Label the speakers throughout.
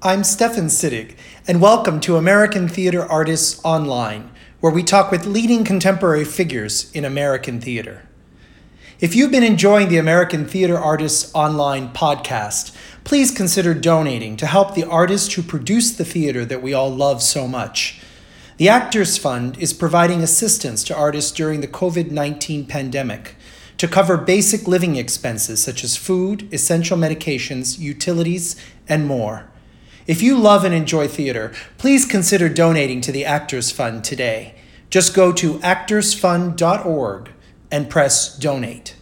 Speaker 1: I'm Stefan Sittig, and welcome to American Theater Artists Online, where we talk with leading contemporary figures in American theater. If you've been enjoying the American Theater Artists Online podcast, please consider donating to help the artists who produce the theater that we all love so much. The Actors Fund is providing assistance to artists during the COVID 19 pandemic to cover basic living expenses such as food, essential medications, utilities, and more. If you love and enjoy theater, please consider donating to the Actors Fund today. Just go to actorsfund.org and press donate.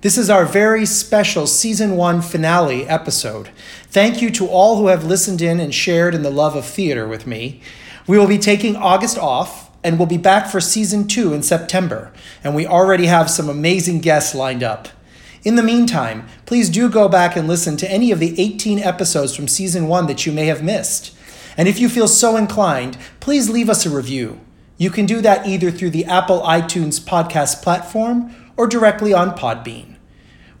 Speaker 1: This is our very special season one finale episode. Thank you to all who have listened in and shared in the love of theater with me. We will be taking August off and we'll be back for season two in September, and we already have some amazing guests lined up. In the meantime, please do go back and listen to any of the 18 episodes from season one that you may have missed. And if you feel so inclined, please leave us a review. You can do that either through the Apple iTunes podcast platform or directly on Podbean.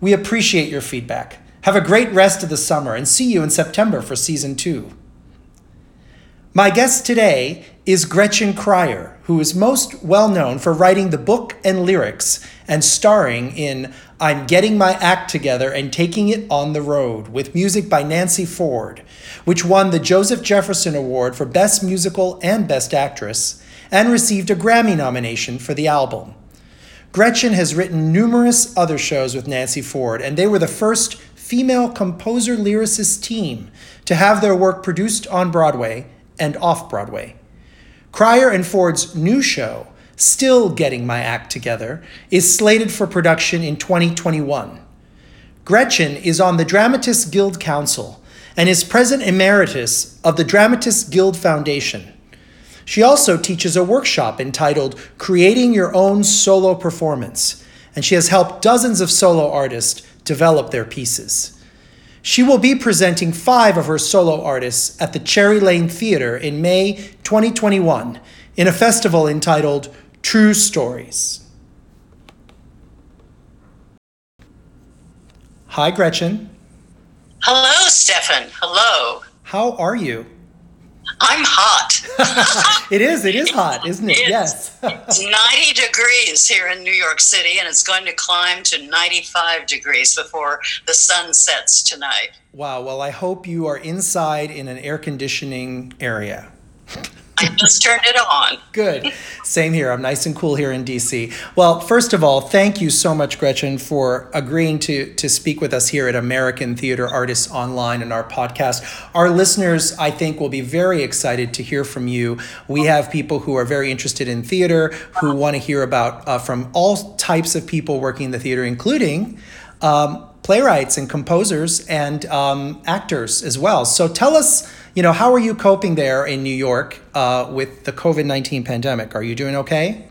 Speaker 1: We appreciate your feedback. Have a great rest of the summer and see you in September for season two. My guest today is Gretchen Cryer, who is most well known for writing the book and lyrics and starring in I'm Getting My Act Together and Taking It on the Road with music by Nancy Ford, which won the Joseph Jefferson Award for Best Musical and Best Actress and received a Grammy nomination for the album. Gretchen has written numerous other shows with Nancy Ford, and they were the first female composer lyricist team to have their work produced on Broadway and off Broadway. Cryer and Ford's new show, Still Getting My Act Together, is slated for production in 2021. Gretchen is on the Dramatists Guild Council and is president emeritus of the Dramatists Guild Foundation. She also teaches a workshop entitled Creating Your Own Solo Performance, and she has helped dozens of solo artists develop their pieces. She will be presenting five of her solo artists at the Cherry Lane Theater in May 2021 in a festival entitled True Stories. Hi, Gretchen.
Speaker 2: Hello, Stefan. Hello.
Speaker 1: How are you?
Speaker 2: I'm hot.
Speaker 1: it is. It is hot, isn't it?
Speaker 2: It's,
Speaker 1: yes.
Speaker 2: it's 90 degrees here in New York City, and it's going to climb to 95 degrees before the sun sets tonight.
Speaker 1: Wow. Well, I hope you are inside in an air conditioning area.
Speaker 2: I just turned it on.
Speaker 1: Good. Same here. I'm nice and cool here in DC. Well, first of all, thank you so much, Gretchen, for agreeing to, to speak with us here at American Theater Artists Online and our podcast. Our listeners, I think, will be very excited to hear from you. We have people who are very interested in theater, who want to hear about uh, from all types of people working in the theater, including. Um, playwrights and composers and um, actors as well. So tell us you know, how are you coping there in New York uh, with the COVID 19 pandemic? Are you doing okay?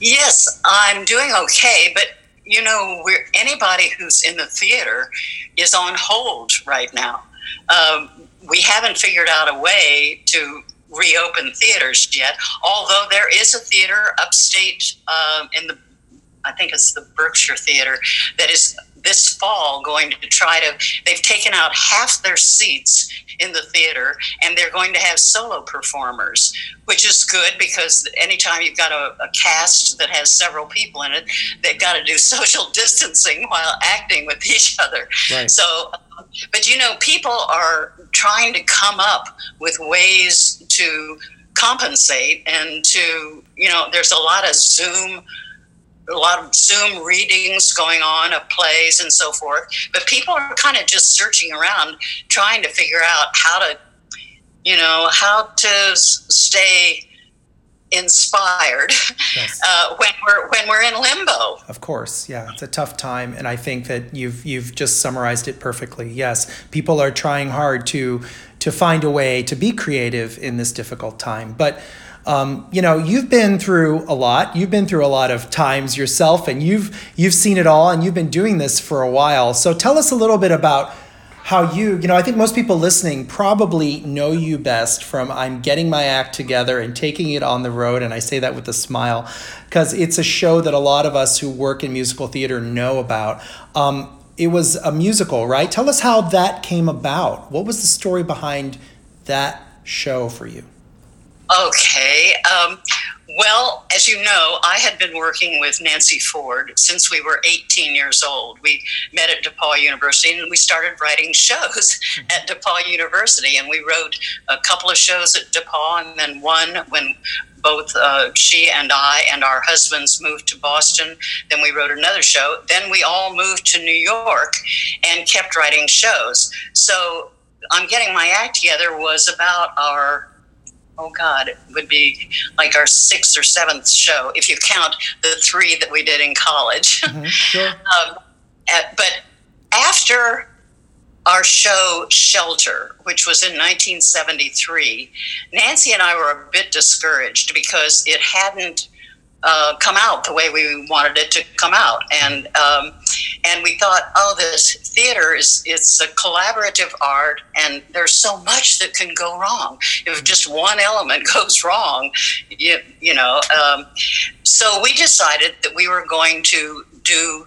Speaker 2: Yes, I'm doing okay, but you know, anybody who's in the theater is on hold right now. Um, we haven't figured out a way to reopen theaters yet, although there is a theater upstate um, in the, I think it's the Berkshire Theater, that is this fall going to try to they've taken out half their seats in the theater and they're going to have solo performers which is good because anytime you've got a, a cast that has several people in it they've got to do social distancing while acting with each other right. so but you know people are trying to come up with ways to compensate and to you know there's a lot of zoom a lot of Zoom readings going on of plays and so forth. But people are kind of just searching around, trying to figure out how to, you know, how to stay inspired yes. uh, when we're when we're in limbo.
Speaker 1: Of course, yeah, it's a tough time, and I think that you've you've just summarized it perfectly. Yes, people are trying hard to to find a way to be creative in this difficult time, but um, you know, you've been through a lot. You've been through a lot of times yourself, and you've you've seen it all, and you've been doing this for a while. So tell us a little bit about how you, you know, I think most people listening probably know you best from I'm getting my act together and taking it on the road. And I say that with a smile because it's a show that a lot of us who work in musical theater know about. Um, it was a musical, right? Tell us how that came about. What was the story behind that show for you?
Speaker 2: Okay. Um, well, as you know, I had been working with Nancy Ford since we were 18 years old. We met at DePaul University and we started writing shows at DePaul University. And we wrote a couple of shows at DePaul and then one when both uh, she and I and our husbands moved to Boston. Then we wrote another show. Then we all moved to New York and kept writing shows. So I'm getting my act together was about our oh God, it would be like our sixth or seventh show if you count the three that we did in college. Mm-hmm, sure. um, at, but after our show Shelter, which was in 1973, Nancy and I were a bit discouraged because it hadn't uh, come out the way we wanted it to come out, and um, and we thought, oh, this theater is it's a collaborative art, and there's so much that can go wrong. If just one element goes wrong, you, you know. Um, so we decided that we were going to do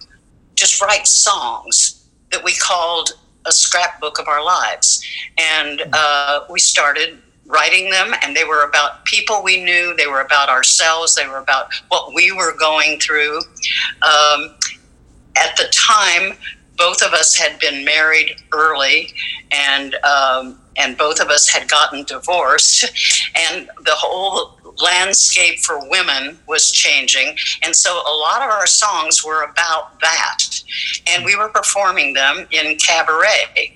Speaker 2: just write songs that we called a scrapbook of our lives, and uh, we started writing them and they were about people we knew they were about ourselves they were about what we were going through. Um, at the time both of us had been married early and um, and both of us had gotten divorced and the whole landscape for women was changing and so a lot of our songs were about that and we were performing them in cabaret.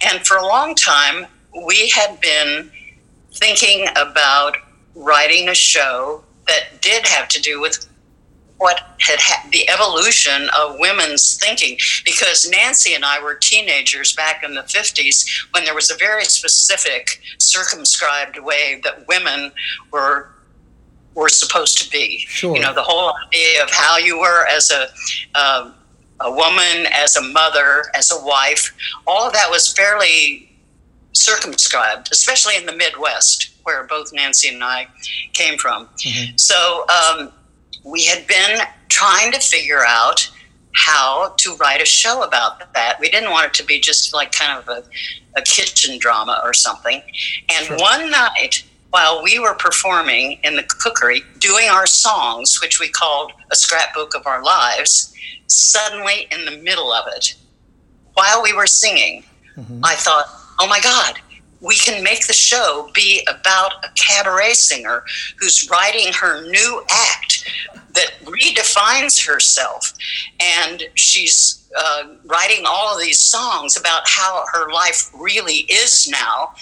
Speaker 2: And for a long time we had been thinking about writing a show that did have to do with what had ha- the evolution of women's thinking because Nancy and I were teenagers back in the 50s when there was a very specific circumscribed way that women were were supposed to be
Speaker 1: sure.
Speaker 2: you know the whole idea of how you were as a uh, a woman as a mother as a wife all of that was fairly circumscribed, especially in the Midwest, where both Nancy and I came from. Mm-hmm. So um, we had been trying to figure out how to write a show about that. We didn't want it to be just like kind of a, a kitchen drama or something. And sure. one night, while we were performing in the cookery, doing our songs, which we called a scrapbook of our lives, suddenly in the middle of it, while we were singing, mm-hmm. I thought, oh my God, we can make the show be about a cabaret singer who's writing her new act that redefines herself. And she's uh, writing all of these songs about how her life really is now.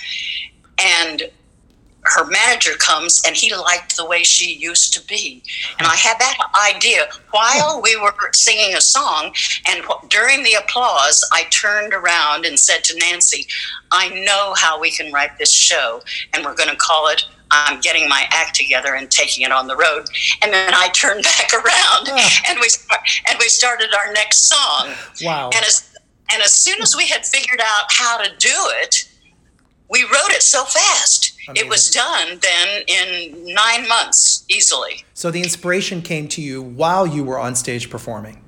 Speaker 2: And her manager comes and he liked the way she used to be. And I had that idea while we were singing a song. And during the applause, I turned around and said to Nancy, I know how we can write this show, and we're going to call it I'm getting my act together and taking it on the road. And then I turned back around and we and we started our next song.
Speaker 1: Wow.
Speaker 2: And as and as soon as we had figured out how to do it, we wrote it so fast. Amazing. It was done then in nine months easily.
Speaker 1: So the inspiration came to you while you were on stage performing.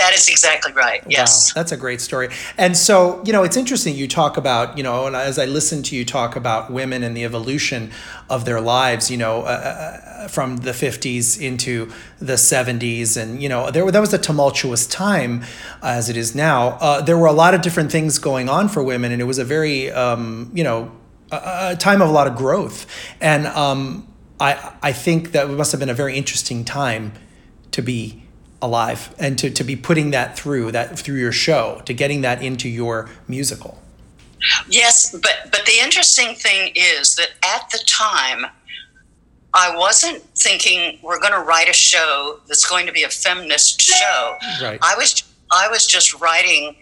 Speaker 2: That is exactly right. Yes.
Speaker 1: Wow, that's a great story. And so, you know, it's interesting you talk about, you know, and as I listen to you talk about women and the evolution of their lives, you know, uh, uh from the 50s into the 70s. And, you know, there, that was a tumultuous time as it is now. Uh, there were a lot of different things going on for women, and it was a very, um, you know, a, a, time of a lot of growth. And um, I, I think that must have been a very interesting time to be alive and to, to be putting that through that through your show to getting that into your musical.
Speaker 2: Yes but but the interesting thing is that at the time i wasn't thinking we're going to write a show that's going to be a feminist show.
Speaker 1: Right.
Speaker 2: I was i was just writing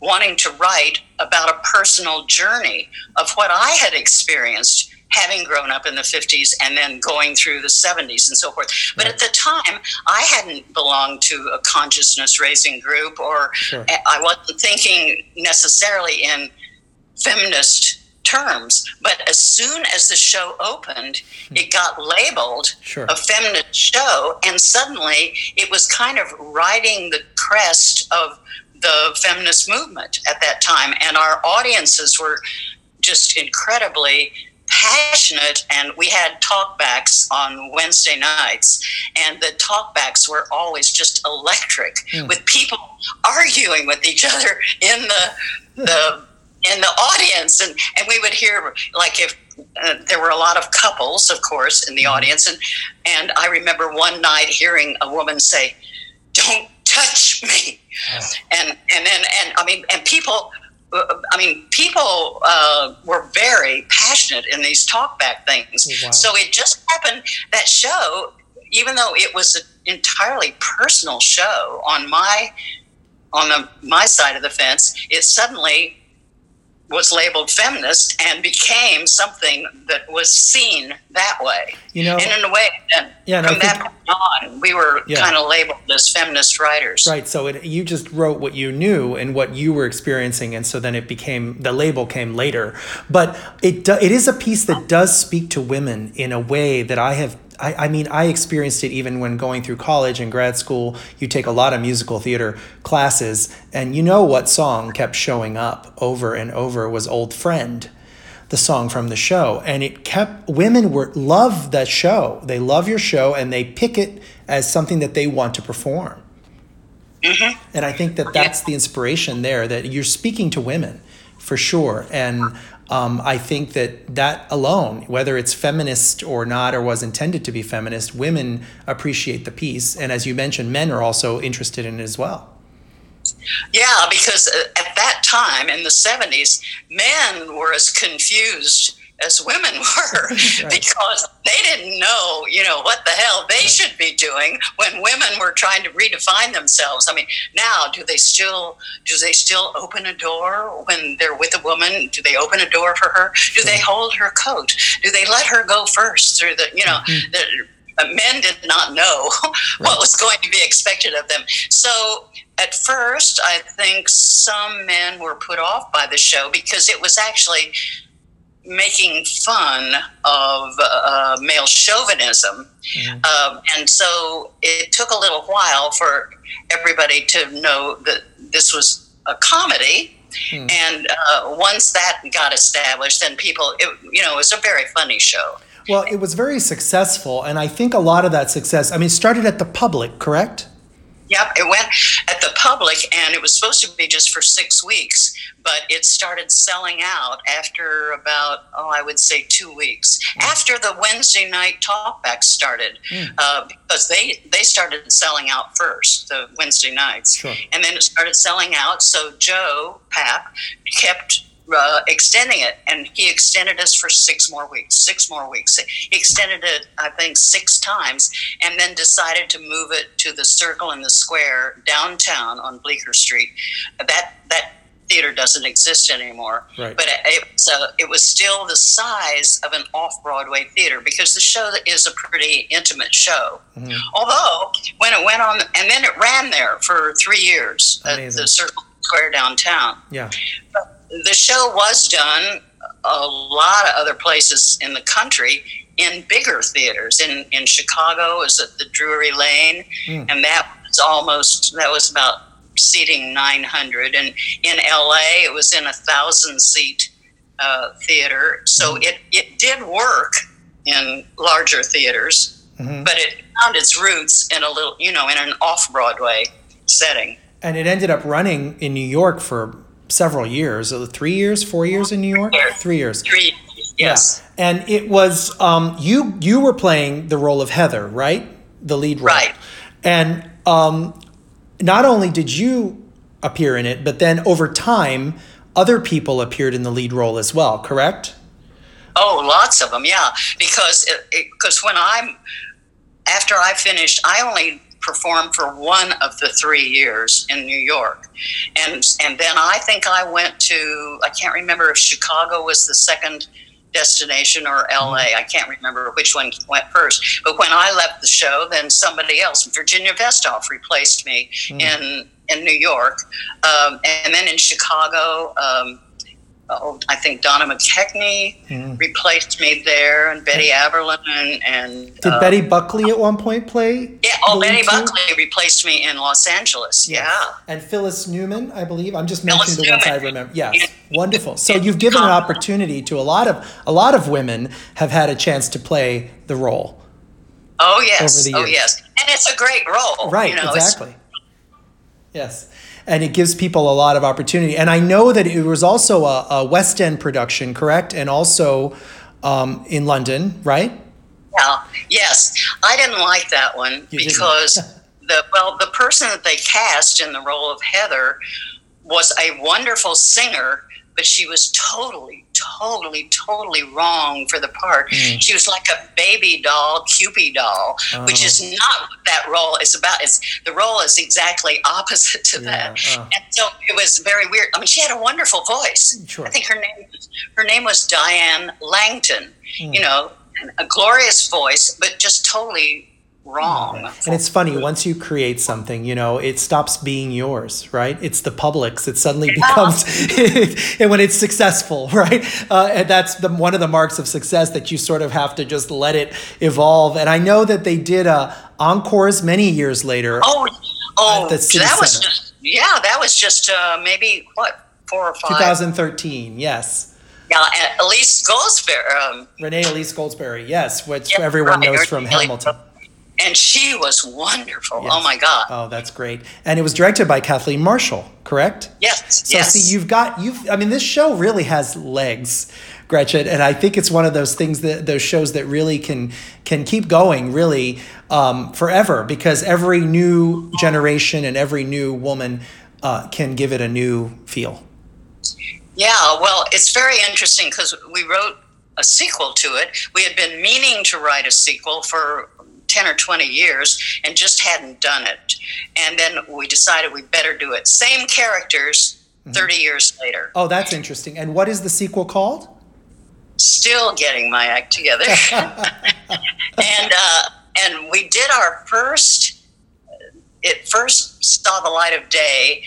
Speaker 2: wanting to write about a personal journey of what i had experienced having grown up in the 50s and then going through the 70s and so forth. But right. at the time, I hadn't belonged to a consciousness raising group, or sure. I wasn't thinking necessarily in feminist terms. But as soon as the show opened, hmm. it got labeled
Speaker 1: sure.
Speaker 2: a feminist show, and suddenly it was kind of riding the crest of the feminist movement at that time, and our audiences were just incredibly passionate and we had talkbacks on wednesday nights and the talkbacks were always just electric mm. with people arguing with each other in the the in the audience and and we would hear like if uh, there were a lot of couples of course in the mm-hmm. audience and and i remember one night hearing a woman say don't touch me oh. and and then and i mean and people I mean, people uh, were very passionate in these talkback things. Oh, wow. So it just happened that show, even though it was an entirely personal show on my on the my side of the fence, it suddenly was labeled feminist and became something that was seen that way. You know, and in a way, yeah, from that point on, we were yeah. kind of labeled as feminist writers.
Speaker 1: Right. So it, you just wrote what you knew and what you were experiencing, and so then it became the label came later. But it it is a piece that does speak to women in a way that I have I, I, mean, I experienced it even when going through college and grad school. You take a lot of musical theater classes, and you know what song kept showing up over and over was Old Friend, the song from the show. And it kept, women were love that show. They love your show and they pick it as something that they want to perform. Mm-hmm. And I think that that's the inspiration there that you're speaking to women for sure. And um, I think that that alone, whether it's feminist or not, or was intended to be feminist, women appreciate the piece. And as you mentioned, men are also interested in it as well.
Speaker 2: Yeah, because uh, at that time in the 70s, men were as confused as women were right. because they didn't know, you know, what the hell they right. should be doing when women were trying to redefine themselves. I mean, now do they still do they still open a door when they're with a woman? Do they open a door for her? Do they hold her coat? Do they let her go first through the, you know, mm-hmm. the men did not know what was going to be expected of them. So at first, I think some men were put off by the show because it was actually making fun of uh, male chauvinism. Mm-hmm. Um, and so it took a little while for everybody to know that this was a comedy. Mm. And uh, once that got established, then people, it, you know, it was a very funny show.
Speaker 1: Well, it was very successful. And I think a lot of that success, I mean, started at the public, correct?
Speaker 2: Yep, it went at the public, and it was supposed to be just for six weeks, but it started selling out after about, oh, I would say two weeks mm. after the Wednesday night talkback started, mm. uh, because they they started selling out first the Wednesday nights, sure. and then it started selling out. So Joe Papp kept uh, extending it, and he extended us for six more weeks. Six more weeks. He extended it, I think, six times, and then decided to move it to the Circle in the Square downtown on Bleecker Street. That that theater doesn't exist anymore. Right. But it, so it was still the size of an off Broadway theater because the show is a pretty intimate show. Mm-hmm. Although when it went on, and then it ran there for three years Amazing. at the Circle Square downtown.
Speaker 1: Yeah.
Speaker 2: But the show was done a lot of other places in the country in bigger theaters. In in Chicago is at the Drury Lane, mm. and that was almost that was about seating 900. And in LA, it was in a thousand seat uh, theater. So mm. it it did work in larger theaters, mm-hmm. but it found its roots in a little, you know, in an off Broadway setting.
Speaker 1: And it ended up running in New York for several years, three years, four years in New York, three years.
Speaker 2: Three, yes.
Speaker 1: Yeah. And it was um, you. You were playing the role of Heather, right? The lead role,
Speaker 2: right?
Speaker 1: And um, not only did you appear in it, but then over time, other people appeared in the lead role as well. Correct?
Speaker 2: Oh, lots of them, yeah. Because because when I'm after I finished, I only performed for one of the three years in New York. And and then I think I went to I can't remember if Chicago was the second destination or LA. Mm-hmm. I can't remember which one went first. But when I left the show, then somebody else, Virginia Vestoff, replaced me mm. in in New York, um, and then in Chicago. Um, oh, I think Donna McKechnie mm. replaced me there, and Betty Aberlin, and, and
Speaker 1: did uh, Betty Buckley at one point play?
Speaker 2: Yeah, oh, Betty too? Buckley replaced me in Los Angeles. Yes. Yeah,
Speaker 1: and Phyllis Newman, I believe. I'm just mentioning Phyllis the Newman. ones I remember. Yes, yeah. wonderful. So you've given an opportunity to a lot of a lot of women have had a chance to play the role.
Speaker 2: Oh yes, oh yes, and it's a great role.
Speaker 1: Right, you know, exactly. Yes and it gives people a lot of opportunity. And I know that it was also a, a West End production, correct? And also um, in London, right?
Speaker 2: Yeah. Yes, I didn't like that one you because the well, the person that they cast in the role of Heather was a wonderful singer, but she was totally, totally, totally wrong for the part. Mm. She was like a baby doll, Cupid doll, oh. which is not what that role is about. It's the role is exactly opposite to yeah. that. Oh. And so it was very weird. I mean, she had a wonderful voice. Sure. I think her name was, her name was Diane Langton. Mm. You know, a glorious voice, but just totally wrong.
Speaker 1: And it's funny, once you create something, you know, it stops being yours, right? It's the public's. It suddenly becomes, and when it's successful, right? Uh, and that's the, one of the marks of success that you sort of have to just let it evolve. And I know that they did uh, encores many years later.
Speaker 2: Oh, oh, that Center. was just, yeah, that was just uh, maybe what, four or five?
Speaker 1: 2013, yes.
Speaker 2: Yeah, Elise Goldsberry. Um,
Speaker 1: Renee Elise Goldsberry, yes, which yeah, everyone right. knows from Hamilton
Speaker 2: and she was wonderful. Oh yes. Oh my God!
Speaker 1: Oh, that's great. And it was directed by Kathleen Marshall, correct?
Speaker 2: Yes.
Speaker 1: So
Speaker 2: yes.
Speaker 1: see, you've got you've. I mean, this show really has legs, Gretchen, and I think it's one of those things that those shows that really can can keep going really um, forever because every new generation and every new woman uh, can give it a new feel.
Speaker 2: Yeah, well, it's very interesting because we wrote a sequel to it. We had been meaning to write a sequel for 10 or 20 years and just hadn't done it. And then we decided we better do it. Same characters mm-hmm. 30 years later.
Speaker 1: Oh, that's interesting. And what is the sequel called?
Speaker 2: Still getting my act together. and uh, and we did our first it first saw the light of day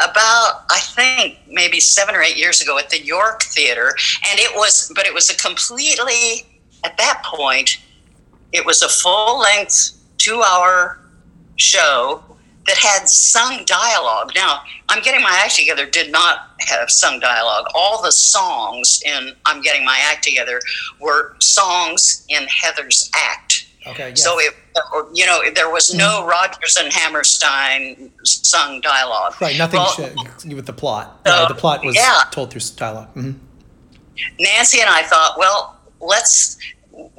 Speaker 2: about I think maybe seven or eight years ago at the York Theater, and it was, but it was a completely at that point it was a full length, two hour show that had sung dialogue. Now, I'm Getting My Act Together did not have sung dialogue. All the songs in I'm Getting My Act Together were songs in Heather's act.
Speaker 1: Okay. Yes.
Speaker 2: So it, you know, there was no mm-hmm. Rodgers and Hammerstein sung dialogue.
Speaker 1: Right. Nothing well, with the plot. Right, the plot was yeah. told through dialog mm-hmm.
Speaker 2: Nancy and I thought, well, let's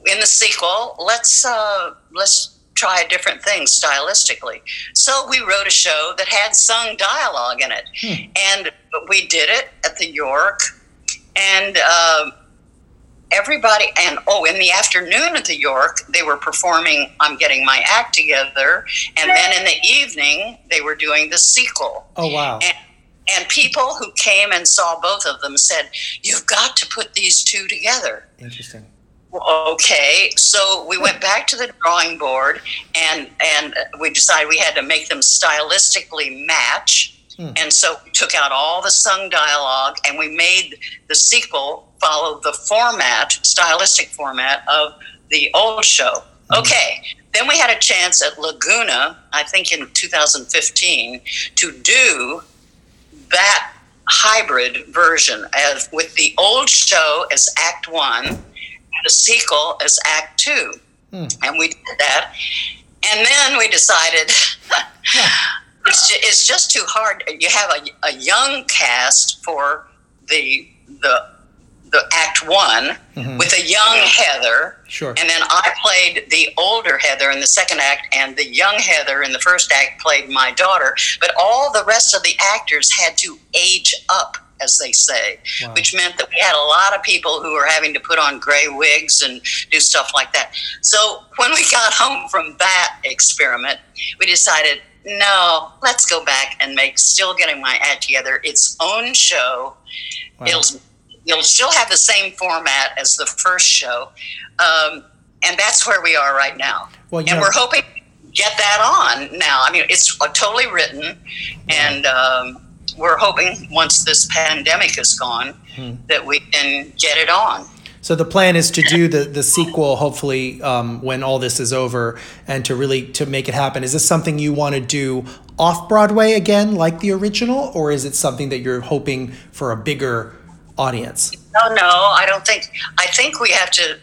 Speaker 2: in the sequel, let's uh, let's try a different thing stylistically. So we wrote a show that had sung dialogue in it, hmm. and we did it at the York, and uh, everybody. And oh, in the afternoon at the York, they were performing "I'm Getting My Act Together," and then in the evening they were doing the sequel.
Speaker 1: Oh wow!
Speaker 2: And, and people who came and saw both of them said, "You've got to put these two together."
Speaker 1: Interesting
Speaker 2: okay so we went back to the drawing board and and we decided we had to make them stylistically match hmm. and so we took out all the sung dialogue and we made the sequel follow the format stylistic format of the old show hmm. okay then we had a chance at laguna i think in 2015 to do that hybrid version as with the old show as act one the sequel as Act Two, hmm. and we did that. And then we decided it's, just, it's just too hard. You have a, a young cast for the the the Act One mm-hmm. with a young Heather,
Speaker 1: sure,
Speaker 2: and then I played the older Heather in the second act, and the young Heather in the first act played my daughter. But all the rest of the actors had to age up as they say, wow. which meant that we had a lot of people who were having to put on gray wigs and do stuff like that. So when we got home from that experiment, we decided, no, let's go back and make Still Getting My Act Together its own show. Wow. It'll it'll still have the same format as the first show, um, and that's where we are right now. Well, and know, we're hoping to get that on now. I mean, it's totally written, and um, we're hoping once this pandemic is gone mm. that we can get it on.
Speaker 1: So the plan is to do the the sequel, hopefully, um, when all this is over, and to really to make it happen. Is this something you want to do off Broadway again, like the original, or is it something that you're hoping for a bigger audience?
Speaker 2: No, no, I don't think. I think we have to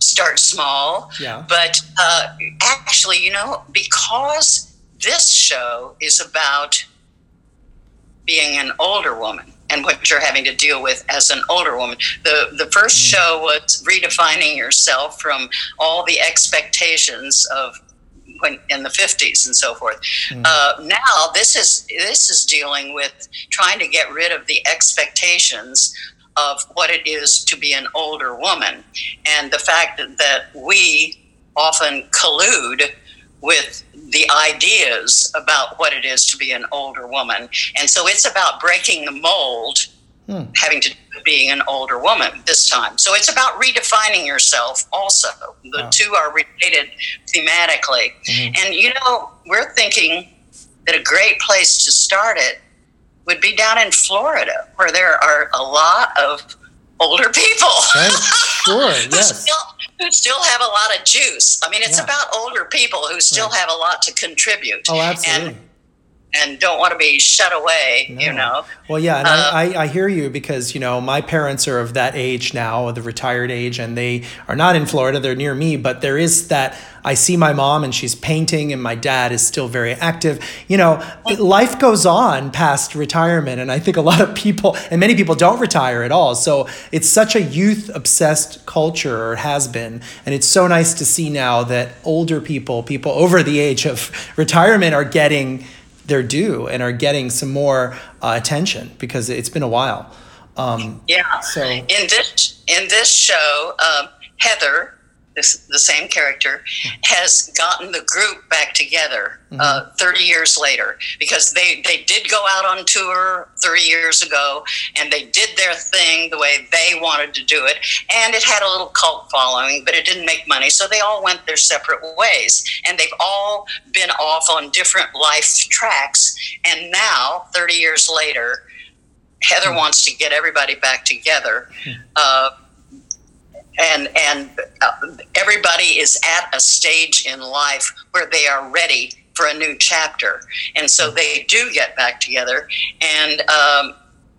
Speaker 2: start small.
Speaker 1: Yeah.
Speaker 2: But uh, actually, you know, because this show is about being an older woman and what you're having to deal with as an older woman. The the first mm. show was redefining yourself from all the expectations of when in the 50s and so forth. Mm. Uh, now this is this is dealing with trying to get rid of the expectations of what it is to be an older woman and the fact that, that we often collude with the ideas about what it is to be an older woman. And so it's about breaking the mold, hmm. having to being an older woman this time. So it's about redefining yourself also. The wow. two are related thematically. Mm-hmm. And you know, we're thinking that a great place to start it would be down in Florida, where there are a lot of older people.
Speaker 1: Right. Sure, yes.
Speaker 2: still, who still have a lot of juice. I mean, it's yeah. about older people who still right. have a lot to contribute.
Speaker 1: Oh, absolutely.
Speaker 2: And, and don't want to be shut away, no. you know.
Speaker 1: Well, yeah, and uh, I, I hear you because, you know, my parents are of that age now, the retired age, and they are not in Florida, they're near me, but there is that. I see my mom and she's painting, and my dad is still very active. You know, life goes on past retirement, and I think a lot of people, and many people don't retire at all. So it's such a youth obsessed culture, or has been. And it's so nice to see now that older people, people over the age of retirement, are getting their due and are getting some more uh, attention because it's been a while. Um,
Speaker 2: yeah. So in this in this show, um, Heather, this, the same character, has gotten the group back together mm-hmm. uh, 30 years later because they, they did go out on tour 30 years ago and they did their thing the way they wanted to do it. And it had a little cult following, but it didn't make money. So they all went their separate ways. And they've all been off on different life tracks. And now, 30 years later, Heather mm-hmm. wants to get everybody back together. Mm-hmm. Uh, and and uh, everybody is at a stage in life where they are ready for a new chapter, and so they do get back together, and um,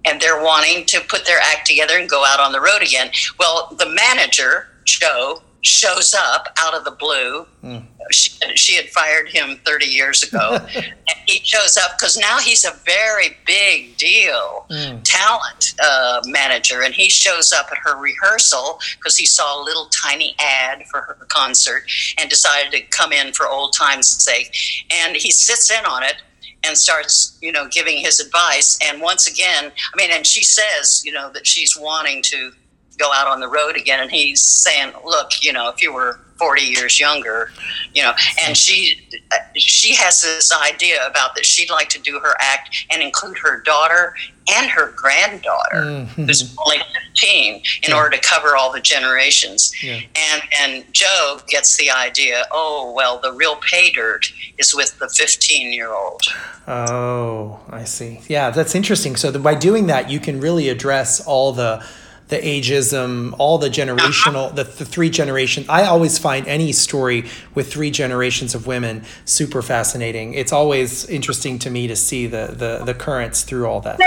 Speaker 2: and they're wanting to put their act together and go out on the road again. Well, the manager Joe shows up out of the blue. Mm. She, she, had fired him 30 years ago. and he shows up because now he's a very big deal mm. talent uh, manager. And he shows up at her rehearsal because he saw a little tiny ad for her concert and decided to come in for old times' sake. And he sits in on it and starts, you know, giving his advice. And once again, I mean, and she says, you know, that she's wanting to go out on the road again. And he's saying, look, you know, if you were 40 years younger, you know, and she she has this idea about that she'd like to do her act and include her daughter and her granddaughter, mm-hmm. who's only 15, in yeah. order to cover all the generations. Yeah. And and Joe gets the idea. Oh well, the real pay dirt is with the 15 year old.
Speaker 1: Oh, I see. Yeah, that's interesting. So the, by doing that, you can really address all the the ageism, all the generational, the, the three generations. I always find any story with three generations of women super fascinating. It's always interesting to me to see the the, the currents through all that.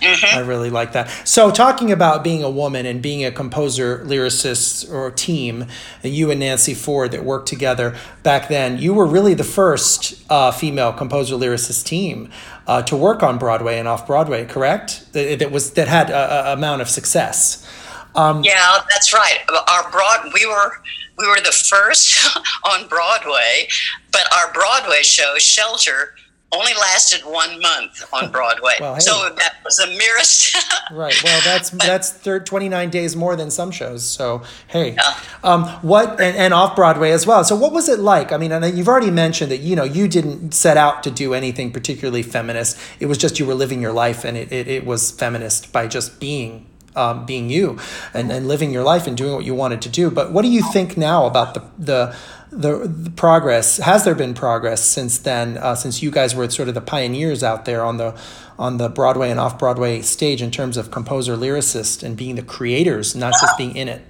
Speaker 1: Mm-hmm. I really like that. So, talking about being a woman and being a composer, lyricist, or team, you and Nancy Ford that worked together back then, you were really the first uh, female composer lyricist team uh, to work on Broadway and off Broadway, correct? That, that was that had a, a amount of success.
Speaker 2: Um, yeah, that's right. Our broad we were we were the first on Broadway, but our Broadway show Shelter only lasted one month on Broadway. well, hey. So that was the merest.
Speaker 1: right. Well, that's but, that's thir- 29 days more than some shows. So, hey. Yeah. Um, what and, and off Broadway as well. So, what was it like? I mean, and you've already mentioned that, you know, you didn't set out to do anything particularly feminist. It was just you were living your life and it, it, it was feminist by just being um, being you and, and living your life and doing what you wanted to do. But what do you think now about the the the, the progress? Has there been progress since then? Uh, since you guys were sort of the pioneers out there on the on the Broadway and off Broadway stage in terms of composer lyricist and being the creators, not just being in it.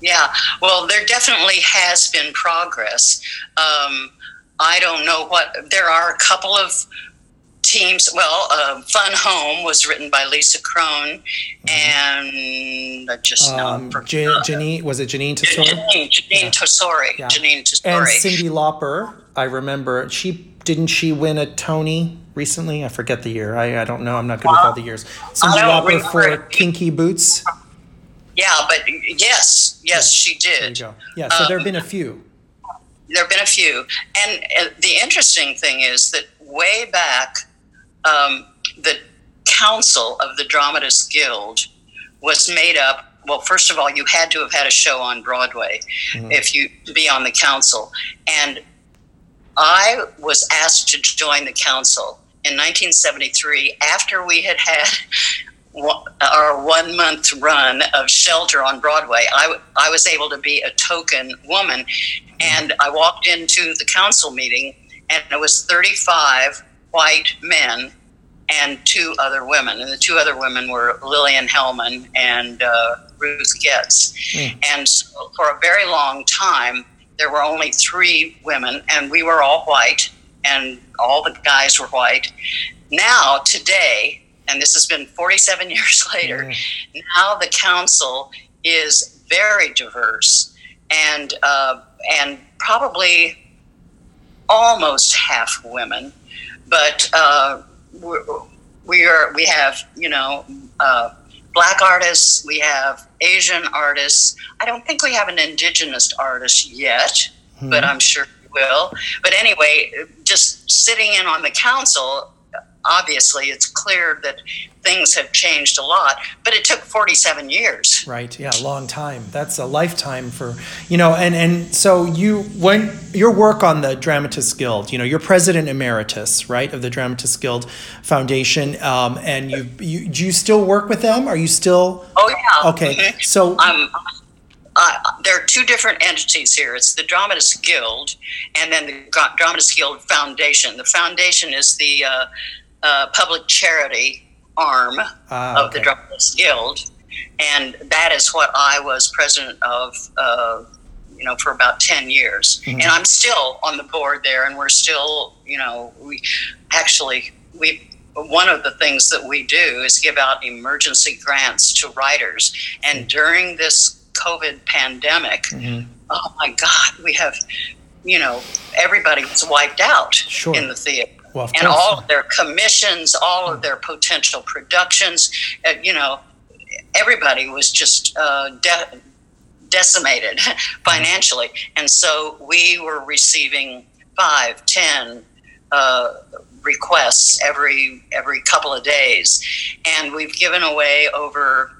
Speaker 2: Yeah, well, there definitely has been progress. Um, I don't know what there are a couple of teams. Well, uh, Fun Home was written by Lisa Kron, and I just
Speaker 1: Um,
Speaker 2: know
Speaker 1: Jan- Jeanine was it Jeanine Tesoro?
Speaker 2: Jeanine, Jeanine
Speaker 1: Yeah.
Speaker 2: Tesori.
Speaker 1: Yeah.
Speaker 2: Jeanine
Speaker 1: And Cyndi Lauper, I remember she didn't she win a Tony recently? I forget the year. I, I don't know. I'm not good with all the years.
Speaker 2: Cyndi
Speaker 1: Lauper for. Kinky Boots.
Speaker 2: yeah, but yes, yes, she
Speaker 1: There you
Speaker 2: did.
Speaker 1: go. Yeah, so there have
Speaker 2: Um,
Speaker 1: been a few.
Speaker 2: there have been a few. And uh, the interesting thing is that way back, um, the council of the Dramatists Guild was made up. Well, first of all, you had to have had a show on Broadway if you be on the council. And I was asked to join the council in 1973 after we had had our one month run of shelter on Broadway. I, I was able to be a token woman, and I walked into the council meeting, and it was 35 white men and two other women. And the two other women were Lillian Hellman and uh, Ruth Goetz. And so for a very long time, there were only three women, and we were all white, and all the guys were white. Now, today, and this has been 47 years later, now the council is very diverse and uh, and probably almost half women, but uh, we're, we are we have you know uh, black artists, we have Asian artists. I don't think we have an indigenous artist yet, but I'm sure we will. But anyway, just sitting in on the council, obviously it's clear that things have changed a lot. But it took 47 years.
Speaker 1: Right. Yeah, a long time. That's a lifetime for you know. And and so you when your work on the Dramatists Guild, you know, you're president emeritus, right, of the Dramatists Guild Foundation. Um, and you you do you still work with them? Are you still
Speaker 2: Oh yeah.
Speaker 1: okay?
Speaker 2: Mhm.
Speaker 1: So
Speaker 2: Um, uh, there are two different entities here. It's the Dramatists Guild and then the Dramatists Guild Foundation. The foundation is the uh, uh, public charity arm
Speaker 1: Ah,
Speaker 2: of the
Speaker 1: okay.
Speaker 2: Guild, and that is what I was president of. Uh, you know, for about ten years,
Speaker 1: Mm-hmm.
Speaker 2: and I'm still on the board there, and we're still, you know, we actually we one of the things that we do is give out emergency grants to writers. And during this COVID pandemic, oh my God, we have, you know, everybody was wiped out
Speaker 1: Sure.
Speaker 2: in the theater.
Speaker 1: Well,
Speaker 2: and
Speaker 1: course.
Speaker 2: all of their commissions, all of their potential productions, uh, you know, everybody was just uh, de- decimated financially. And so we were receiving five, ten uh, requests every every couple of days, and we've given away over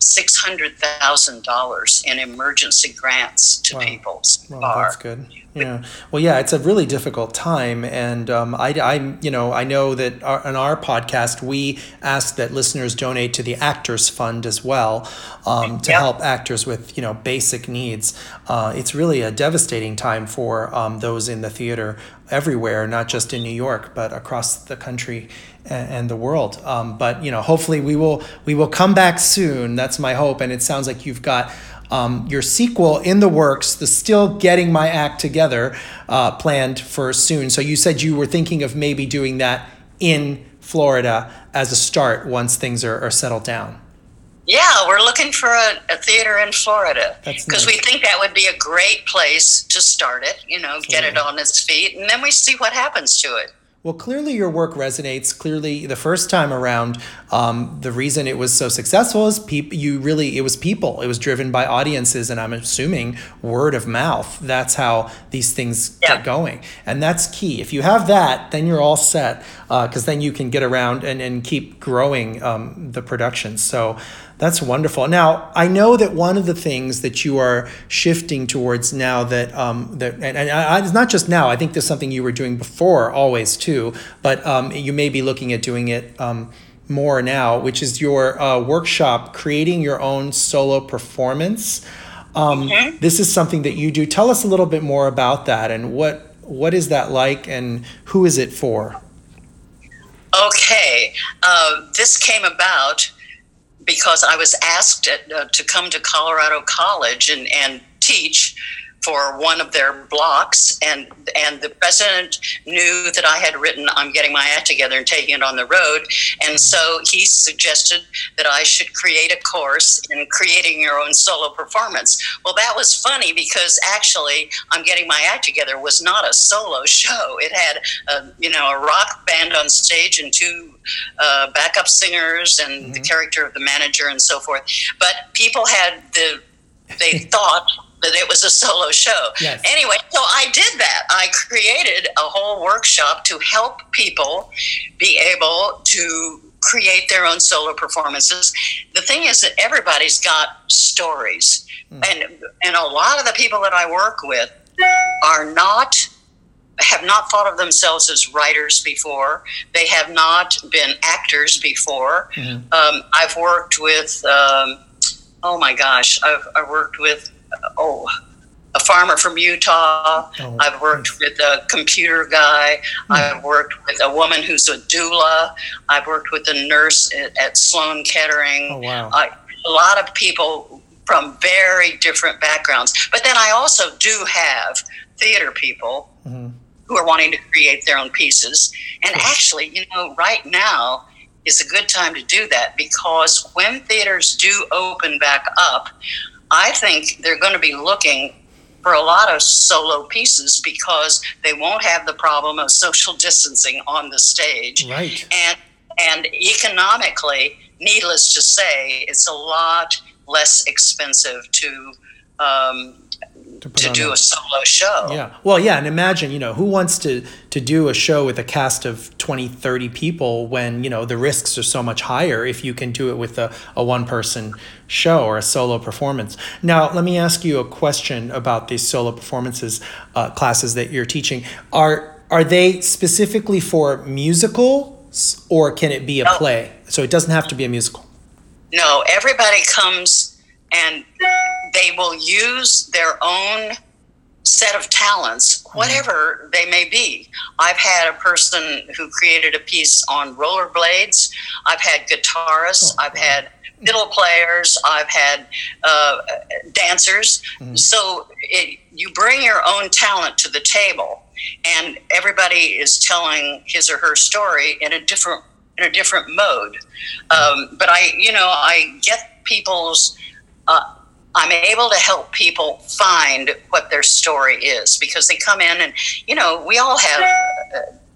Speaker 2: six hundred thousand dollars in emergency grants to
Speaker 1: Wow.
Speaker 2: people. so
Speaker 1: Well, that's good. Yeah. Well, yeah, it's a really difficult time, and um, I, I, you know, I know that our, on our podcast we ask that listeners donate to the Actors Fund as well um, to
Speaker 2: Yeah.
Speaker 1: help actors with you know basic needs. Uh, it's really a devastating time for um, those in the theater everywhere, not just in New York, but across the country and, the world. Um, but you know, hopefully we will we will come back soon. That's my hope, and it sounds like you've got um, your sequel in the works, the Still Getting My Act Together uh, planned for soon. So you said you were thinking of maybe doing that in Florida as a start once things are, are settled down.
Speaker 2: Yeah, we're looking for a, a theater in Florida because we think that would be a great place to start it. You know, get it on its feet, and then we see what happens to it.
Speaker 1: Well, clearly your work resonates. Clearly, the first time around, um, the reason it was so successful is people. You really, it was people. It was driven by audiences, and I'm assuming word of mouth. That's how these things
Speaker 2: Yeah.
Speaker 1: get going, and that's key. If you have that, then you're all set, because then you can get around and, and keep growing um, the production. So that's wonderful. Now, I know that one of the things that you are shifting towards now that um, that and, and I, it's not just now. I think there's something you were doing before, always too. But um, you may be looking at doing it um, more now, which is your uh, workshop, Creating Your Own Solo Performance. Um, mm-hmm. This is something that you do. Tell us a little bit more about that and what what is that like and who is it for?
Speaker 2: Okay, uh, this came about because I was asked at, uh, to come to Colorado College and, and teach for one of their blocks and and the president knew that I had written I'm getting my act together and taking it on the road. And so he suggested that I should create a course in creating your own solo performance. Well that was funny because actually I'm getting my act together was not a solo show. It had a, you know a rock band on stage and two uh, backup singers and mm-hmm. the character of the manager and so forth. But people had the they thought that it was a solo show. Yes. Anyway, so I did that. I created a whole workshop to help people be able to create their own solo performances. The thing is that everybody's got stories. Mm. And and a lot of the people that I work with are not have not thought of themselves as writers before. They have not been actors before. Mm-hmm. Um, I've worked with, um, oh my gosh, I've, I've worked with oh, a farmer from Utah. Oh, I've worked with a computer guy. Hmm. I've worked with a woman who's a doula. I've worked with a nurse at, at Sloan Kettering.
Speaker 1: Oh, wow.
Speaker 2: I, a lot of people from very different backgrounds. But then I also do have theater people mm-hmm. who are wanting to create their own pieces. And actually, you know, right now, is a good time to do that because when theaters do open back up, I think they're going to be looking for a lot of solo pieces because they won't have the problem of social distancing on the stage.
Speaker 1: Right.
Speaker 2: And and economically, needless to say, it's a lot less expensive to um, to, to do a, a, solo show.
Speaker 1: Yeah. Well, yeah, and imagine, you know, who wants to to do a show with a cast of 20, 30 people when, you know, the risks are so much higher if you can do it with a, a one person show or a solo performance. Now, let me ask you a question about these solo performances uh, classes that you're teaching. Are are they specifically for musicals or can it be a no. play? So it doesn't have to be a musical.
Speaker 2: No, everybody comes and they will use their own set of talents, mm-hmm. whatever they may be. I've had a person who created a piece on rollerblades. I've had guitarists. Oh, I've had fiddle players. I've had uh, dancers. Mm-hmm. So it, you bring your own talent to the table, and everybody is telling his or her story in a different in a different mode. Um, but I, you know, I get people's. Uh, I'm able to help people find what their story is because they come in and, you know, we all have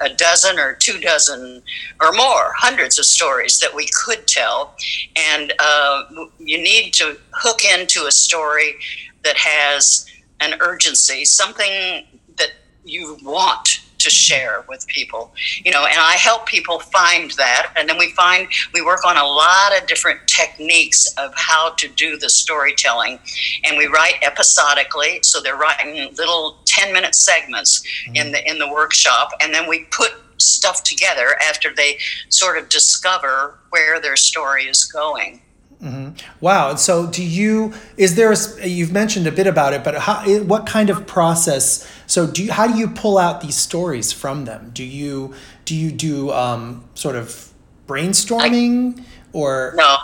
Speaker 2: a, dozen or two dozen or more, hundreds of stories that we could tell. And uh, you need to hook into a story that has an urgency, something that you want to share with people you know and i help people find that. And then we find we work on a lot of different techniques of how to do the storytelling. And we write episodically so they're writing little 10 minute segments mm-hmm. in the in the workshop. And then we put stuff together after they sort of discover where their story is going
Speaker 1: Mm-hmm. Wow. So, do you? Is there? A, you've mentioned a bit about it, but how? What kind of process? So, do you? How do you pull out these stories from them? Do you? Do you do um, sort of brainstorming I, or?
Speaker 2: No.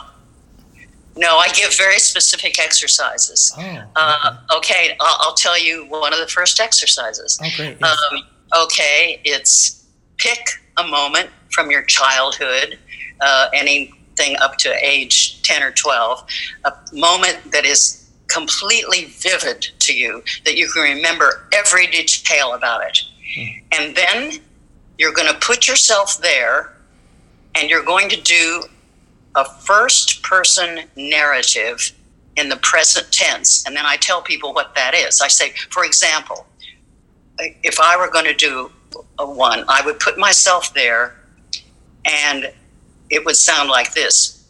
Speaker 2: No, I give very specific exercises.
Speaker 1: Oh, okay.
Speaker 2: Uh, okay, I'll, I'll, tell you one of the first exercises.
Speaker 1: Oh, great. Yes. Um,
Speaker 2: okay, it's pick a moment from your childhood, uh, any up to age 10 or 12, a moment that is completely vivid to you, that you can remember every detail about it. Mm. And then you're going to put yourself there and you're going to do a first person narrative in the present tense. And then I tell people what that is. I say, for example, if I were going to do a one, I would put myself there and it would sound like this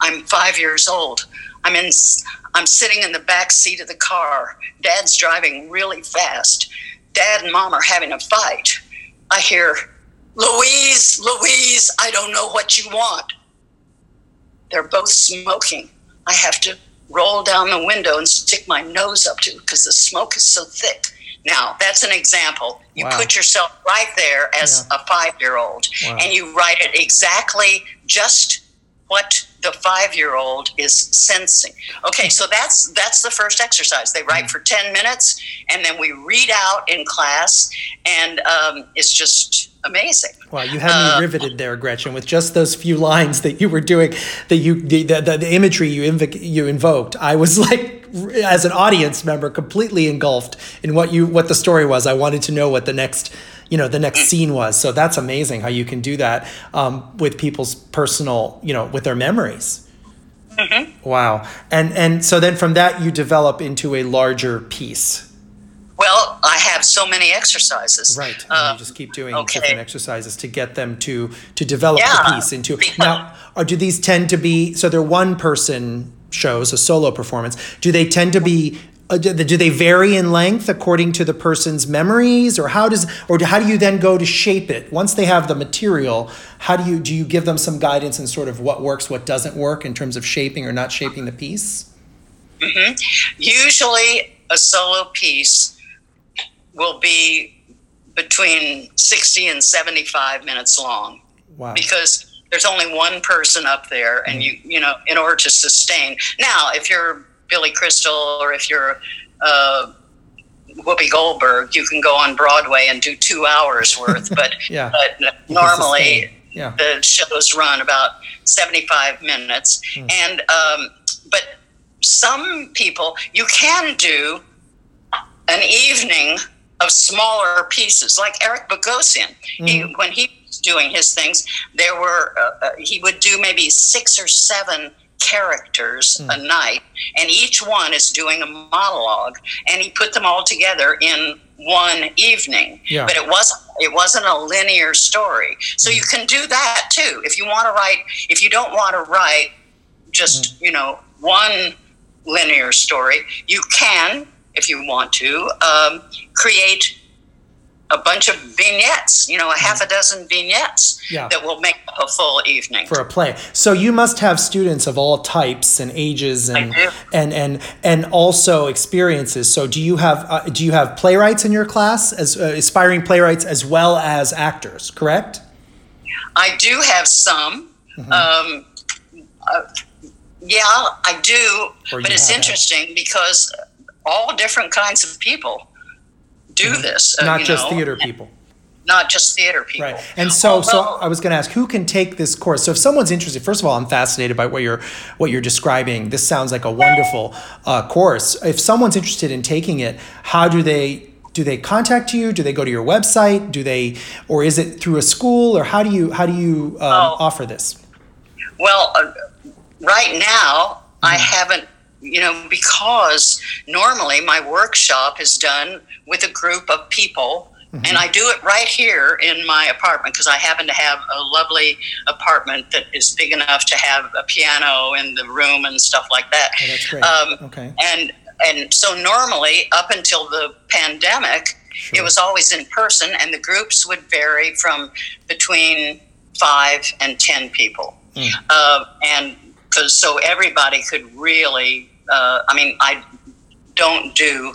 Speaker 2: I'm five years old. I'm in. I'm sitting in the back seat of the car. Dad's driving really fast. Dad and Mom are having a fight. I hear, Louise, Louise, I don't know what you want. they're both smoking. I have to roll down the window and stick my nose up to because the smoke is so thick. Now, that's an example. You
Speaker 1: Wow.
Speaker 2: put yourself right there as
Speaker 1: Yeah.
Speaker 2: a five year old
Speaker 1: Wow.
Speaker 2: and you write it exactly just what the five year old is sensing. Okay, so that's that's the first exercise. They write for 10 minutes and then we read out in class, and um, it's just amazing.
Speaker 1: Wow, you had
Speaker 2: Uh,
Speaker 1: me riveted there, Gretchen, with just those few lines that you were doing, that you the the, the, imagery you invoc- you invoked. I was like, as an audience member, completely engulfed in what you what the story was. I wanted to know what the next you know the next scene was. So that's amazing how you can do that um, with people's personal you know with their memories. Wow, and and so then from that you develop into a larger piece.
Speaker 2: Well, I have so many exercises.
Speaker 1: Right. And
Speaker 2: Uh,
Speaker 1: you just keep doing
Speaker 2: okay.
Speaker 1: different exercises to get them to to develop the piece into now. Or do these tend to be so? They're one person shows, a solo performance. Do they tend to be? Uh, do, do they vary in length according to the person's memories, or how does, or how do you then go to shape it once they have the material? How do you do you give them some guidance in sort of what works, what doesn't work in terms of shaping or not shaping the piece?
Speaker 2: Usually, a solo piece will be between 60 and 75 minutes long
Speaker 1: Wow.
Speaker 2: because there's only one person up there and you you know in order to sustain now if you're billy crystal or if you're uh, whoopi goldberg you can go on broadway and do two hours worth but
Speaker 1: Yeah.
Speaker 2: but normally.
Speaker 1: Yeah.
Speaker 2: the shows run about 75 minutes
Speaker 1: Hmm.
Speaker 2: and um, but some people you can do an evening of smaller pieces like eric bogosian he, when he doing his things. There were uh, uh, he would do maybe six or seven characters a night and each one is doing a monologue and he put them all together in one evening.
Speaker 1: Yeah.
Speaker 2: but it wasn't it wasn't a linear story. So you can do that too. If you want to write if you don't want to write just you know one linear story you can if you want to um, create a bunch of vignettes you know a half a dozen vignettes
Speaker 1: Yeah.
Speaker 2: that will make a full evening
Speaker 1: for a play. So you must have students of all types and ages and and and and also experiences. So do you have uh, do you have playwrights in your class as uh, aspiring playwrights as well as actors? Correct.
Speaker 2: I do have some.
Speaker 1: Mm-hmm.
Speaker 2: Um, uh, yeah, I do.
Speaker 1: Or
Speaker 2: But it's interesting because all different kinds of people do this. uh,
Speaker 1: Mm-hmm. Not just
Speaker 2: know,
Speaker 1: theater people.
Speaker 2: Not just theater people.
Speaker 1: Right. And so, so I was going to ask, who can take this course? So, if someone's interested, first of all, I'm fascinated by what you're what you're describing. This sounds like a wonderful uh, course. If someone's interested in taking it, how do they do they contact you? Do they go to your website? Do they, or is it through a school, or how do you how do you um,
Speaker 2: Oh.
Speaker 1: offer this?
Speaker 2: Well, uh, right now, I
Speaker 1: Mm-hmm.
Speaker 2: haven't, you know, because normally my workshop is done with a group of people.
Speaker 1: Mm-hmm.
Speaker 2: And I do it right here in my apartment because I happen to have a lovely apartment that is big enough to have a piano in the room and stuff like that.
Speaker 1: Oh, that's great.
Speaker 2: Um,
Speaker 1: okay.
Speaker 2: And and so normally, up until the pandemic,
Speaker 1: Sure.
Speaker 2: it was always in person, and the groups would vary from between five and ten people,
Speaker 1: Mm.
Speaker 2: uh, and so everybody could really. Uh, I mean, I don't do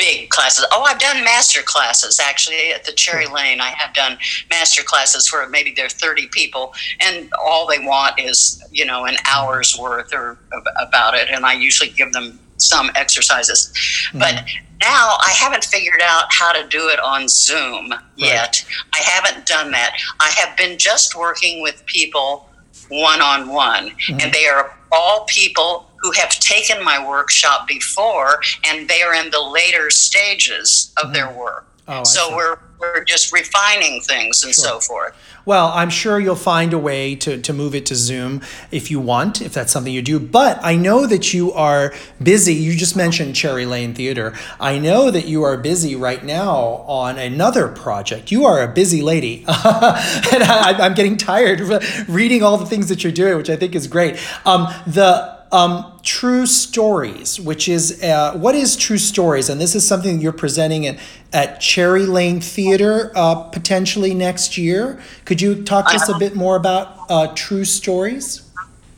Speaker 2: big classes. Oh, I've done master classes actually at the Cherry hmm. Lane. I have done master classes where maybe there are 30 people and all they want is, you know, an hour's worth or about it. And I usually give them some exercises. Hmm. But now I haven't figured out how to do it on Zoom yet. I haven't done that. I have been just working with people one on one, and they are all people who have taken my workshop before, and they are in the later stages of their work.
Speaker 1: Oh,
Speaker 2: so we're we're just refining things and so forth.
Speaker 1: Well, I'm sure you'll find a way to, to move it to Zoom if you want, if that's something you do. But I know that you are busy. You just mentioned Cherry Lane Theater. I know that you are busy right now on another project. You are a busy lady. and I, I'm getting tired of reading all the things that you're doing, which I think is great. Um, the um, True Stories, which is uh, what is True Stories, and this is something you're presenting at, at Cherry Lane Theater uh, potentially next year. Could you talk to us a bit more about uh, True Stories?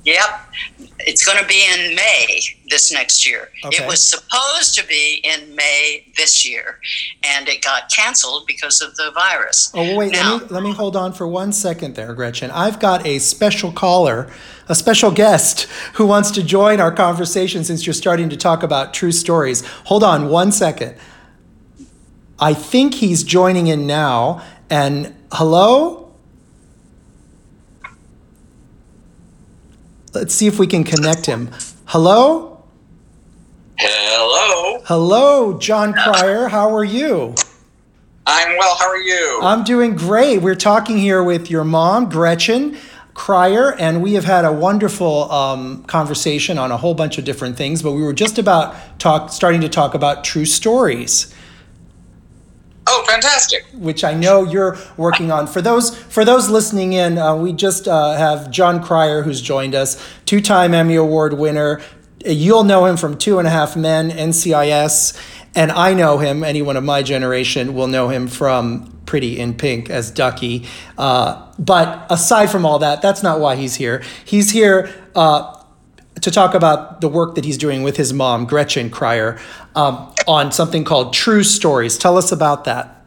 Speaker 2: Yep. It's going to be in May this next year.
Speaker 1: Okay.
Speaker 2: It was supposed to be in May this year, and it got canceled because of the virus.
Speaker 1: Oh wait,
Speaker 2: Now-
Speaker 1: let me let me hold on for one second there, Gretchen. I've got a special caller, a special guest who wants to join our conversation since you're starting to talk about true stories. Hold on one second. I think he's joining in now. And hello? Let's see if we can connect him. Hello?
Speaker 3: Hello.
Speaker 1: Hello, Jon Cryer. How are you?
Speaker 3: I'm well. How are you?
Speaker 1: I'm doing great. We're talking here with your mom, Gretchen Cryer, and we have had a wonderful um, conversation on a whole bunch of different things. But we were just about talk, starting to talk about true stories,
Speaker 3: oh, fantastic.
Speaker 1: which I know you're working on. For those for those listening in, uh, we just uh, have Jon Cryer, who's joined us, two-time Emmy Award winner. You'll know him from Two and a Half Men, NCIS, and I know him. Anyone of my generation will know him from Pretty in Pink as Ducky. Uh, but aside from all that, that's not why he's here. He's here uh, to talk about the work that he's doing with his mom, Gretchen Cryer, um, on something called True Stories. Tell us about that.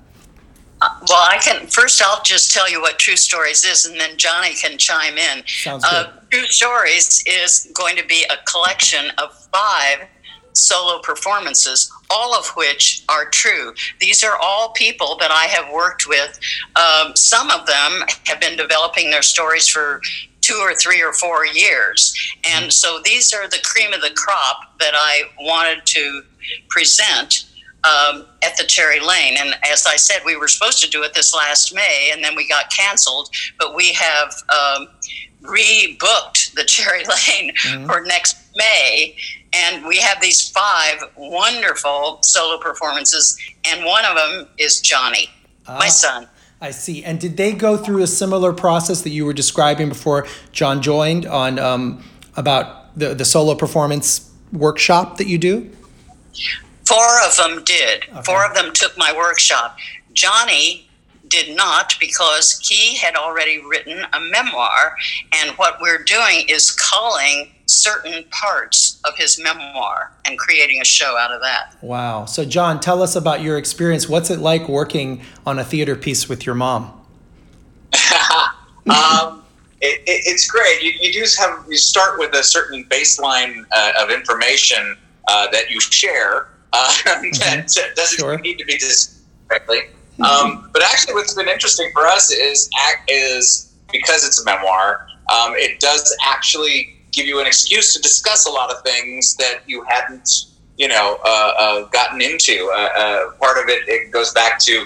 Speaker 2: Well, I can first. I'll just tell you what True Stories is, and then Johnny can chime in.
Speaker 1: Sounds
Speaker 2: Uh, True Stories is going to be a collection of five solo performances, all of which are true. These are all people that I have worked with. Um, some of them have been developing their stories for two or three or four years. And so these are the cream of the crop that I wanted to present um, at the Cherry Lane. And as I said, we were supposed to do it this last May, and then we got canceled. But we have um, rebooked the Cherry Lane for next May, and we have these five wonderful solo performances, and one of them is Johnny, my son.
Speaker 1: I see. And did they go through a similar process that you were describing before Jon joined on um, about the, the solo performance workshop that you do?
Speaker 2: Four of them did. Four of them took my workshop. Johnny did not because he had already written a memoir, and what we're doing is culling certain parts of his memoir and creating a show out of that.
Speaker 1: Wow. So, Jon, tell us about your experience. What's it like working on a theater piece with your mom?
Speaker 3: um, it, it, it's great. You, you do have you start with a certain baseline uh, of information uh, that you share uh, that doesn't
Speaker 1: Sure.
Speaker 3: need to be discussed correctly. Um, but actually, what's been interesting for us is is because it's a memoir. Um, it does actually give you an excuse to discuss a lot of things that you hadn't, you know, uh, uh, gotten into. Uh, uh, part of it it goes back to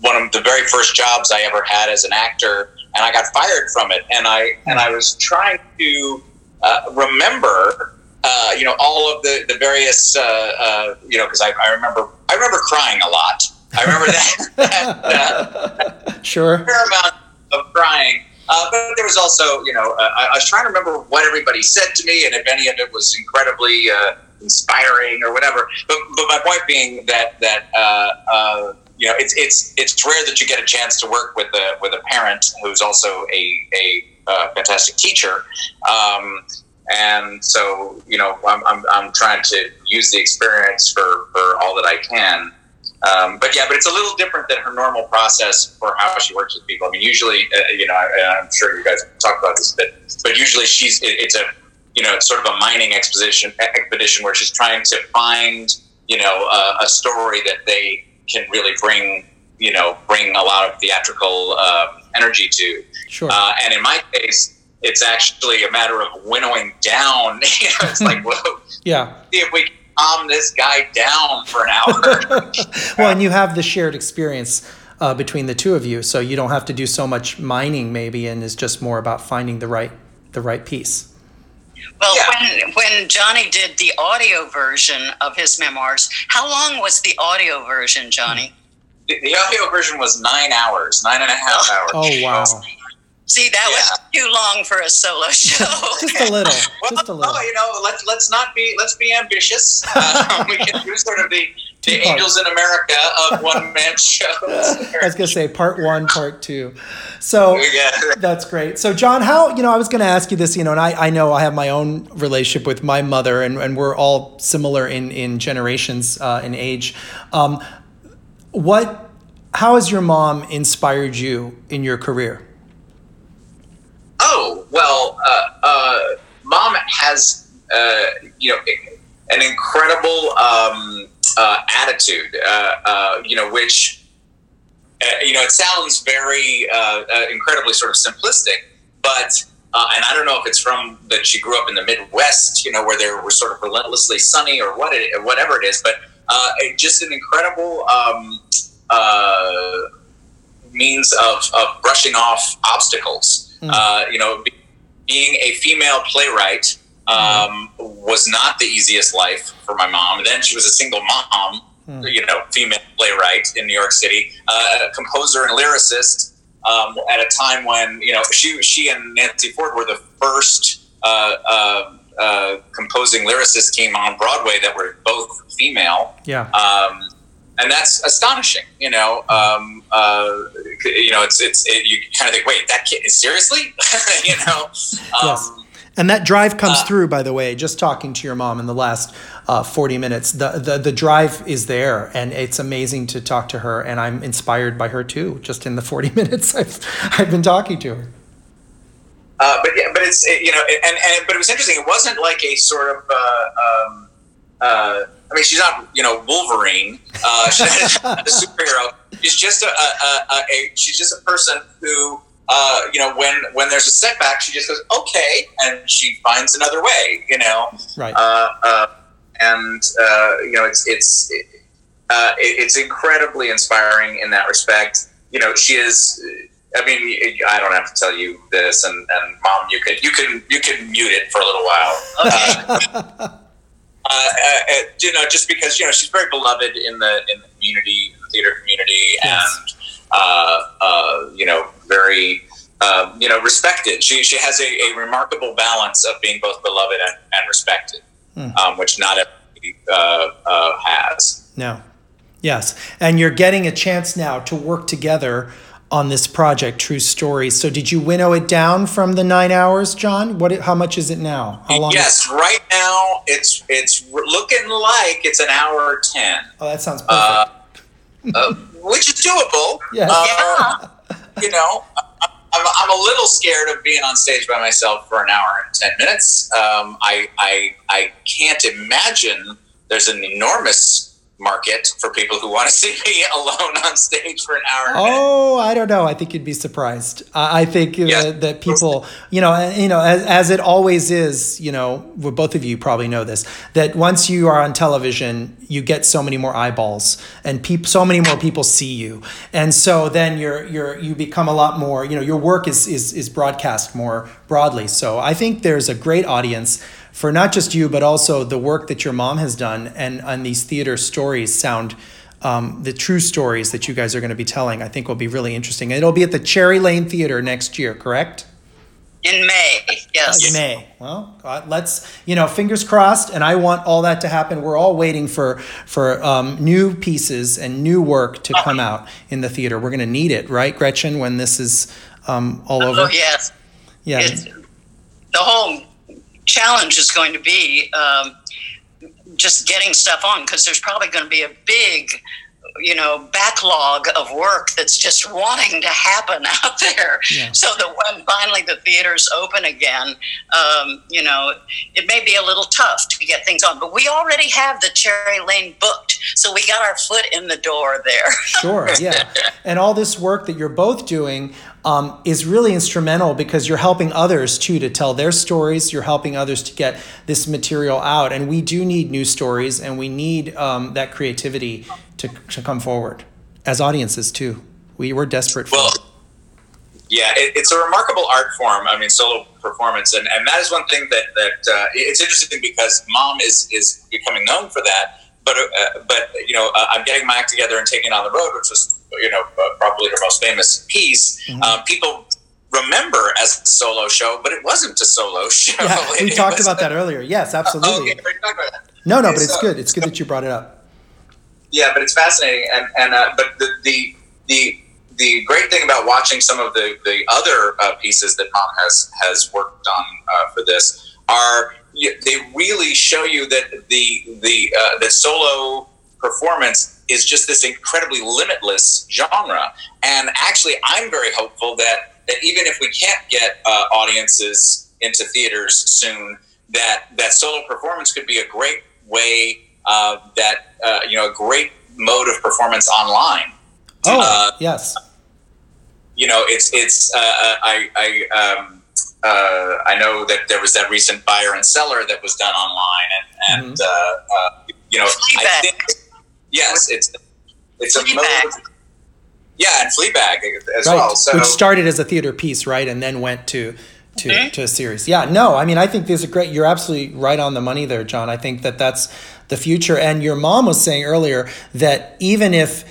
Speaker 3: one of the very first jobs I ever had as an actor, and I got fired from it. And I and I was trying to uh, remember, uh, you know, all of the the various, uh, uh, you know, because I, I remember I remember crying a lot. I remember that, that uh,
Speaker 1: Sure.
Speaker 3: fair amount of crying. Uh, but there was also, you know, uh, I, I was trying to remember what everybody said to me and if any of it was incredibly uh, inspiring or whatever. But, but my point being that that uh, uh, you know, it's it's it's rare that you get a chance to work with a with a parent who's also a a uh, fantastic teacher. Um, and so, you know, I'm, I'm, I'm trying to use the experience for, for all that I can. Um, but yeah, but it's a little different than her normal process for how she works with people. I mean, usually, uh, you know, I, I'm sure you guys talk about this, but but usually she's it, it's a you know sort of a mining expedition expedition where she's trying to find you know uh, a story that they can really bring you know bring a lot of theatrical uh, energy to.
Speaker 1: Sure.
Speaker 3: Uh, and in my case, it's actually a matter of winnowing down. you know, it's like, whoa,
Speaker 1: yeah.
Speaker 3: see if we can calm this guy down for an hour.
Speaker 1: well, and you have the shared experience uh, between the two of you, so you don't have to do so much mining, maybe, and it's just more about finding the right the right piece.
Speaker 2: Well,
Speaker 3: Yeah.
Speaker 2: when when Johnny did the audio version of his memoirs, how long was the audio version, Johnny?
Speaker 3: the, the audio version was nine hours, nine and a half hours.
Speaker 1: Oh wow,
Speaker 2: See, that was too long for a solo show.
Speaker 1: just a little,
Speaker 3: Well,
Speaker 1: just a little.
Speaker 3: no, you know, let's let's not be let's be ambitious. Uh, we can do sort of the the Angels in America of one man shows.
Speaker 1: I was gonna say part one, part two. So yeah. that's great. So Jon, how you know I was gonna ask you this, you know, and I, I know I have my own relationship with my mother, and, and we're all similar in in generations uh, in age. Um, what, how has your mom inspired you in your career?
Speaker 3: Oh well, uh, uh, mom has uh, you know an incredible. Um, uh, attitude, uh, uh, you know, which, uh, you know, it sounds very uh, incredibly sort of simplistic, but, and I don't know if it's from that she grew up in the Midwest, you know, where they were sort of relentlessly sunny or what it, whatever it is, but just an incredible um, means of, of brushing off obstacles. Mm. you know, being a female playwright um, was not the easiest life for my mom. Then she was a single mom, hmm. you know, female playwright in New York City, uh, a composer and lyricist. Um, at a time when you know she she and Nancy Ford were the first uh, uh, uh composing lyricist team on Broadway that were both female.
Speaker 1: Yeah.
Speaker 3: Um, and that's astonishing. You know, um, uh, you know, it's it's it, you kind of think, wait, that kid seriously, you know. Um,
Speaker 1: yes. And that drive comes uh, through, by the way, just talking to your mom in the last uh, 40 minutes. The, the, the drive is there, and it's amazing to talk to her. And I'm inspired by her too, just in the 40 minutes I've, I've been talking to her.
Speaker 3: Uh, but yeah, but it's you know, and, and but it was interesting. It wasn't like a sort of. Uh, um, uh, I mean, she's not you know Wolverine. Uh, she's a superhero. She's just a, a, a, a she's just a person who uh, you know, when when there's a setback, she just goes, okay, and she finds another way. You know,
Speaker 1: right?
Speaker 3: Uh, uh, and uh, you know, it's it's uh, it, it's incredibly inspiring in that respect. You know, she is. I mean, I don't have to tell you this, and, and mom, you can you can you can mute it for a little while. Okay. Uh, you know, just because you know she's very beloved in the in the community, in the theater community, yes. and uh, uh, you know, very, uh, you know, respected. She, she has a, a, remarkable balance of being both beloved and, and respected, mm. um, which not everybody has.
Speaker 1: No. Yes. And you're getting a chance now to work together on this project, True Stories. So, did you winnow it down from the nine hours, Jon? What? How much is it now? How
Speaker 3: long? Yes, right now it's it's looking like it's an hour ten.
Speaker 1: Oh, that sounds perfect. Uh,
Speaker 3: uh, which is doable.
Speaker 1: Yes.
Speaker 3: Uh, you know, I'm, I'm a little scared of being on stage by myself for an hour and 10 minutes. Um, I, I, I can't imagine there's an enormous market for people who want to see me alone on stage for an hour.
Speaker 1: Oh, I don't know. I think you'd be surprised. I think uh, yeah. that, that, people, you know, you know, as, as it always is, you know, well, both of you probably know this, that once you are on television, you get so many more eyeballs and people, so many more people see you. And so then you're, you're, you become a lot more, you know, your work is, is, is broadcast more broadly. So I think there's a great audience for not just you, but also the work that your mom has done and, and these theater stories sound. Um, the true stories that you guys are going to be telling, I think will be really interesting. It'll be at the Cherry Lane Theater next year, correct?
Speaker 2: In May, yes.
Speaker 1: In May. Well, God, let's you know, fingers crossed. And I want all that to happen. We're all waiting for for um, new pieces and new work to come out in the theater. We're going to need it, right, Gretchen? When this is um, all over.
Speaker 2: Oh yes.
Speaker 1: Yeah.
Speaker 2: It's, the whole challenge is going to be um, just getting stuff on because there's probably going to be a big you know backlog of work that's just wanting to happen out there. Yeah. so that when finally the theaters open again um, you know it may be a little tough to get things on but we already have the cherry lane booked so we got our foot in the door there.
Speaker 1: Sure yeah. And all this work that you're both doing um, is really instrumental because you're helping others too to tell their stories. You're helping others to get this material out. And we do need new stories and we need um, that creativity to, to come forward as audiences too. We were desperate for
Speaker 3: well, yeah, it, it's a remarkable art form. I mean, solo performance, and, and that is one thing that that uh, it's interesting because mom is is becoming known for that. But uh, but you know, uh, I'm getting my act together and taking on the road, which was you know, uh, probably her most famous piece. Mm-hmm. Uh, people remember as a solo show, but it wasn't a solo show.
Speaker 1: Yeah, we talked about that earlier. Yes, absolutely. okay, no, no, but it's good. It's good that you brought it up.
Speaker 3: yeah, but it's fascinating, and and uh, but the the the the great thing about watching some of the the other uh, pieces that Mom has has worked on uh, for this are they really show you that the the uh, the solo performance is just this incredibly limitless genre. And actually, I'm very hopeful that that even if we can't get uh, audiences into theaters soon, that that solo performance could be a great way uh, that uh, you know a great mode of performance online.
Speaker 1: Oh uh, yes.
Speaker 3: You know, it's it's uh, I I. Um, uh, I know that there was that recent Buyer and Cellar that was done online, and, and mm-hmm. you know, I think Yes, it's it's Fleabag. a mode. Yeah, and Fleabag as right. well. So.
Speaker 1: Which started as a theater piece, right, and then went to to, mm-hmm. to a series. Yeah, no, I mean, I think there's a great. You're absolutely right on the money there, Jon. I think that that's the future. And your mom was saying earlier that even if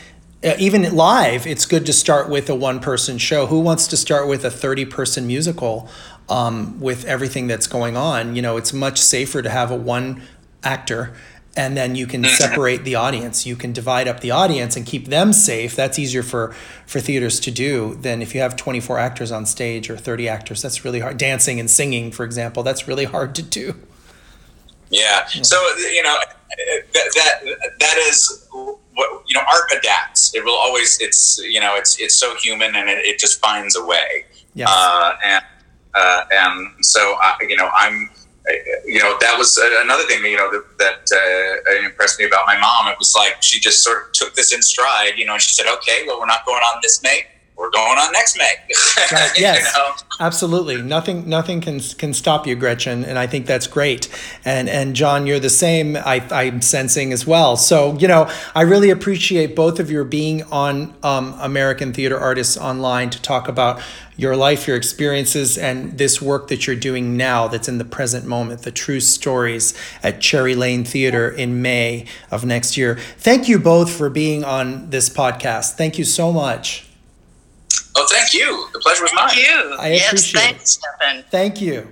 Speaker 1: uh, even live, it's good to start with a one person show. Who wants to start with a 30 person musical um, with everything that's going on? You know, it's much safer to have a one actor and then you can mm-hmm. separate the audience. You can divide up the audience and keep them safe. That's easier for for theaters to do than if you have 24 actors on stage or 30 actors. That's really hard. Dancing and singing for example that's really hard to do.
Speaker 3: Yeah, yeah. so you know that, that that is what you know art adapts. It will always it's you know it's it's so human and it, it just finds a way. Yes. uh, and uh, and so I, you know i'm you know, that was another thing, you know, that, that uh, impressed me about my mom. It was like she just sort of took this in stride, you know, and she said, okay, well, we're not going on this May. We're going on next May.
Speaker 1: Right, yes, you know? absolutely. Nothing, nothing can can stop you, Gretchen, and I think that's great. And and Jon, you're the same. I, I'm sensing as well. So you know, I really appreciate both of your being on um, American Theater Artists Online to talk about your life, your experiences, and this work that you're doing now that's in the present moment, the true stories at Cherry Lane Theater in May of next year. Thank you both for being on this podcast. Thank you so much.
Speaker 3: Oh, thank you. The pleasure was
Speaker 2: thank
Speaker 3: mine.
Speaker 2: You.
Speaker 1: I
Speaker 2: yes,
Speaker 1: appreciate
Speaker 2: thanks,
Speaker 1: it. Stephan. Thank you.